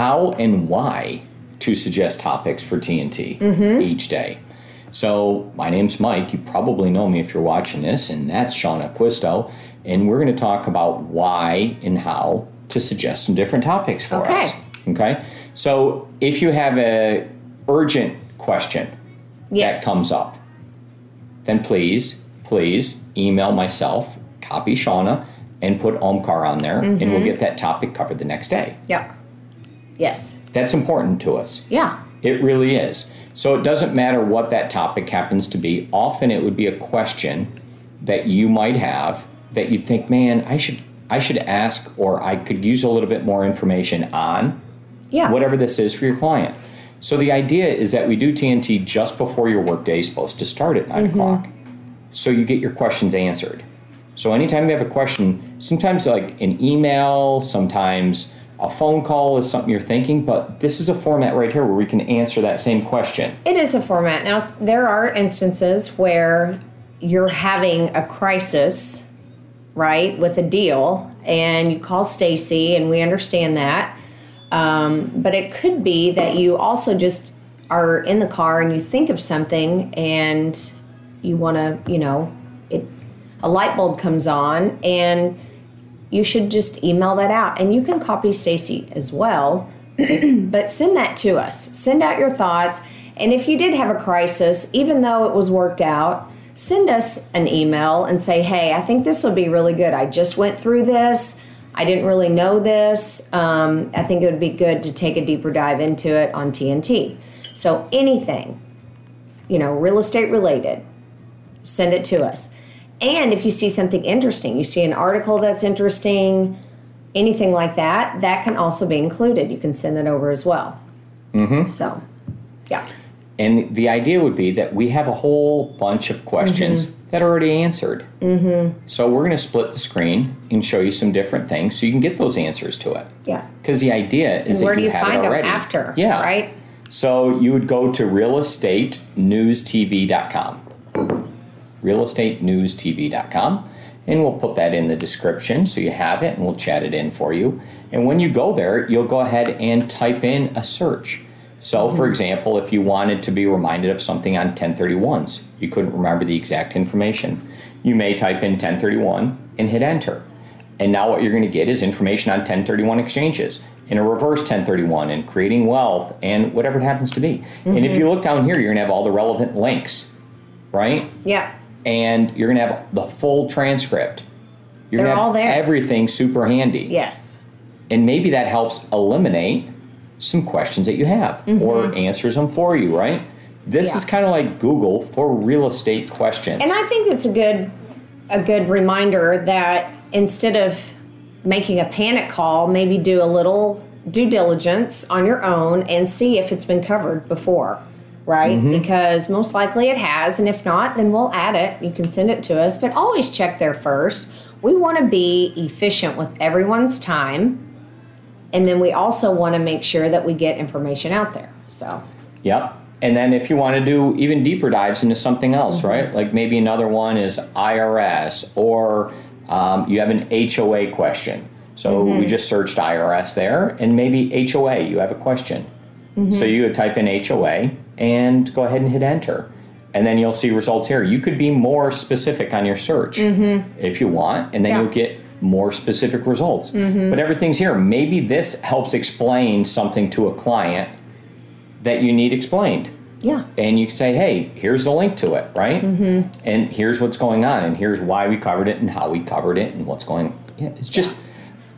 how and why to suggest topics for TNT Mm-hmm. each day. So, my name's Mike. You probably know me if you're watching this, and that's Shana Acquisto. And we're going to talk about why and how to suggest some different topics for Okay. us. Okay. So, if you have a urgent question Yes. that comes up, then please, please email myself, copy Shana, and put Omkar on there, and Mm-hmm. we'll get that topic covered the next day. Yep. Yes. That's important to us. Yeah. It really is. So it doesn't matter what that topic happens to be. Often it would be a question that you might have that you think, man, I should I should ask or I could use a little bit more information on Yeah. whatever this is for your client. So the idea is that we do TNT just before your workday is supposed to start at 9 mm-hmm. o'clock. So you get your questions answered. So anytime you have a question, sometimes like an email, sometimes a phone call is something you're thinking, but this is a format right here where we can answer that same question. It is a format. Now, there are instances where you're having a crisis, right, with a deal, and you call Stacy, and we understand that. Um, but it could be that you also just are in the car and you think of something and you want to, you know, it a light bulb comes on and you should just email that out and you can copy Stacy as well but send that to us. Send out your thoughts. And if you did have a crisis, even though it was worked out, send us an email and say, hey, I think this would be really good. I just went through this. I didn't really know this. Um, I think it would be good to take a deeper dive into it on TNT. So anything, you know, real estate related, send it to us. And if you see something interesting, you see an article that's interesting, anything like that, that can also be included. You can send it over as well. Mm-hmm. So, yeah. And the idea would be that we have a whole bunch of questions that are already answered. Mm-hmm. So we're going to split the screen and show you some different things so you can get those answers to it. Yeah. Because the idea is Where that do you have find it them already. after? Yeah. Right? So you would go to realestatenewstv.com. Realestatenewstv.com. And we'll put that in the description so you have it and we'll chat it in for you. And when you go there, you'll go ahead and type in a search. So, for mm-hmm. example, if you wanted to be reminded of something on 1031s, you couldn't remember the exact information, you may type in 1031 and hit enter. And now what you're going to get is information on 1031 exchanges in a reverse 1031 and creating wealth and whatever it happens to be. And if mm-hmm. you look down here, you're going to have all the relevant links, right? Yeah. And you're going to have the full transcript. You're They're gonna have all there. everything super handy. Yes. And maybe that helps eliminate some questions that you have or answers them for you, right? This Mm-hmm. Yeah. is kind of like Google for real estate questions. And I think it's a good a good reminder that instead of making a panic call, maybe do a little due diligence on your own and see if it's been covered before, right? Mm-hmm. Because most likely it has, and if not, then we'll add it. You can send it to us, but always check there first. We want to be efficient with everyone's time, and then we also want to make sure that we get information out there. So, Yep. And then if you want to do even deeper dives into something else, Mm-hmm. right? Like maybe another one is IRS or um, you have an HOA question. So Mm-hmm. we just searched IRS there and maybe HOA, you have a question. Mm-hmm. So you would type in HOA and go ahead and hit enter. And then you'll see results here. You could be more specific on your search if you want, and then Mm-hmm. Yeah. you'll get more specific results. But everything's here. Maybe this helps explain something to a client that you need explained. yeah. And you can say, hey, here's the link to it, right? Mm-hmm. And here's what's going on, and here's why we covered it, and how we covered it, and what's going Yeah, it's just,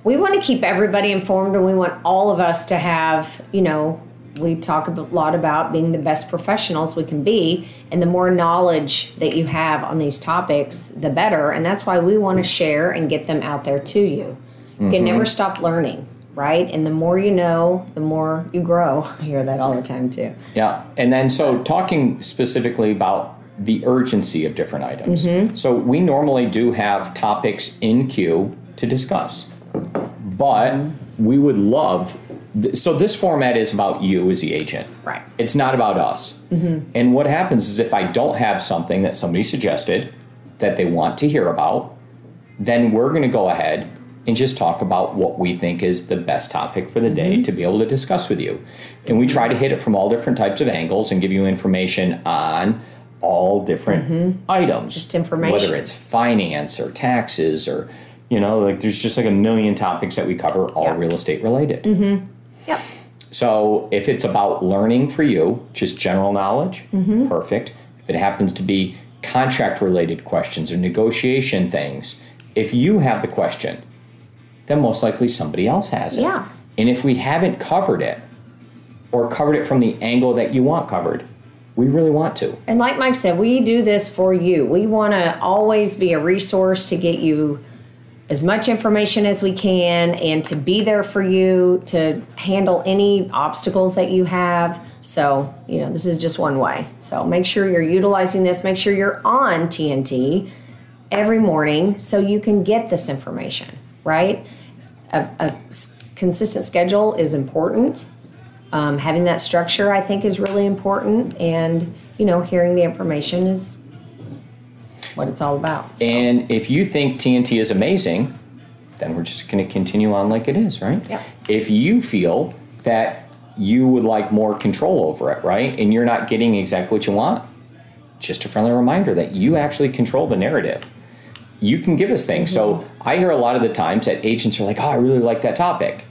we want to keep everybody informed and we want all of us to have you know we talk a lot about being the best professionals we can be and the more knowledge that you have on these topics the better. And that's why we want to share and get them out there to you. You can mm-hmm. never stop learning right? And the more you know the more you grow. I hear that all the time too. Yeah. And then, so talking specifically about the urgency of different items. Mm-hmm. So we normally do have topics in queue to discuss, but we would love. Th- So this format is about you as the agent. Right. It's not about us. And what happens is if I don't have something that somebody suggested that they want to hear about, then we're going to go ahead and just talk about what we think is the best topic for the day Mm-hmm. to be able to discuss with you. And we try to hit it from all different types of angles and give you information on all different items. Mm-hmm. Just information. Whether it's finance or taxes or, you know, like there's just like a million topics that we cover, all Yeah. Mm-hmm. real estate related. Yep. So if it's about learning for you, just general knowledge, Mm-hmm. perfect. If it happens to be contract related questions or negotiation things, if you have the question, then most likely somebody else has it. Yeah. And if we haven't covered it or covered it from the angle that you want covered, we really want to. And like Mike said, we do this for you. We want to always be a resource to get you as much information as we can and to be there for you to handle any obstacles that you have. So, you know, this is just one way. So make sure you're utilizing this. Make sure you're on TNT every morning so you can get this information, right? A consistent schedule is important. Um, having that structure, I think, is really important. And, you know, hearing the information is what it's all about. So, And if you think TNT is amazing, then we're just going to continue on like it is, right? Yep. If you feel that you would like more control over it, right, and you're not getting exactly what you want, just a friendly reminder that you actually control the narrative. You can give us things. So mm-hmm. I hear a lot of the times that agents are like, "Oh, I really like that topic,"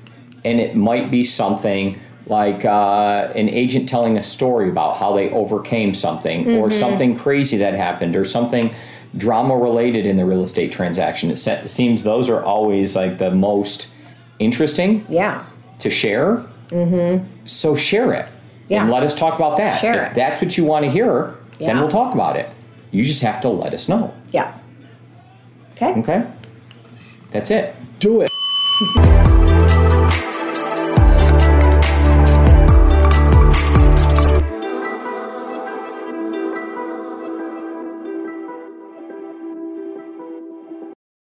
and it might be something like uh, an agent telling a story about how they overcame something or something crazy that happened or something drama related in the real estate transaction. It se- seems those are always like the most interesting yeah. to share. Mm-hmm. So share it Yeah. and let us talk about that. Share if it. that's what you want to hear, yeah. then we'll talk about it. You just have to let us know. Yeah. Okay. Okay? That's it. Do it.